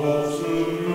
Aos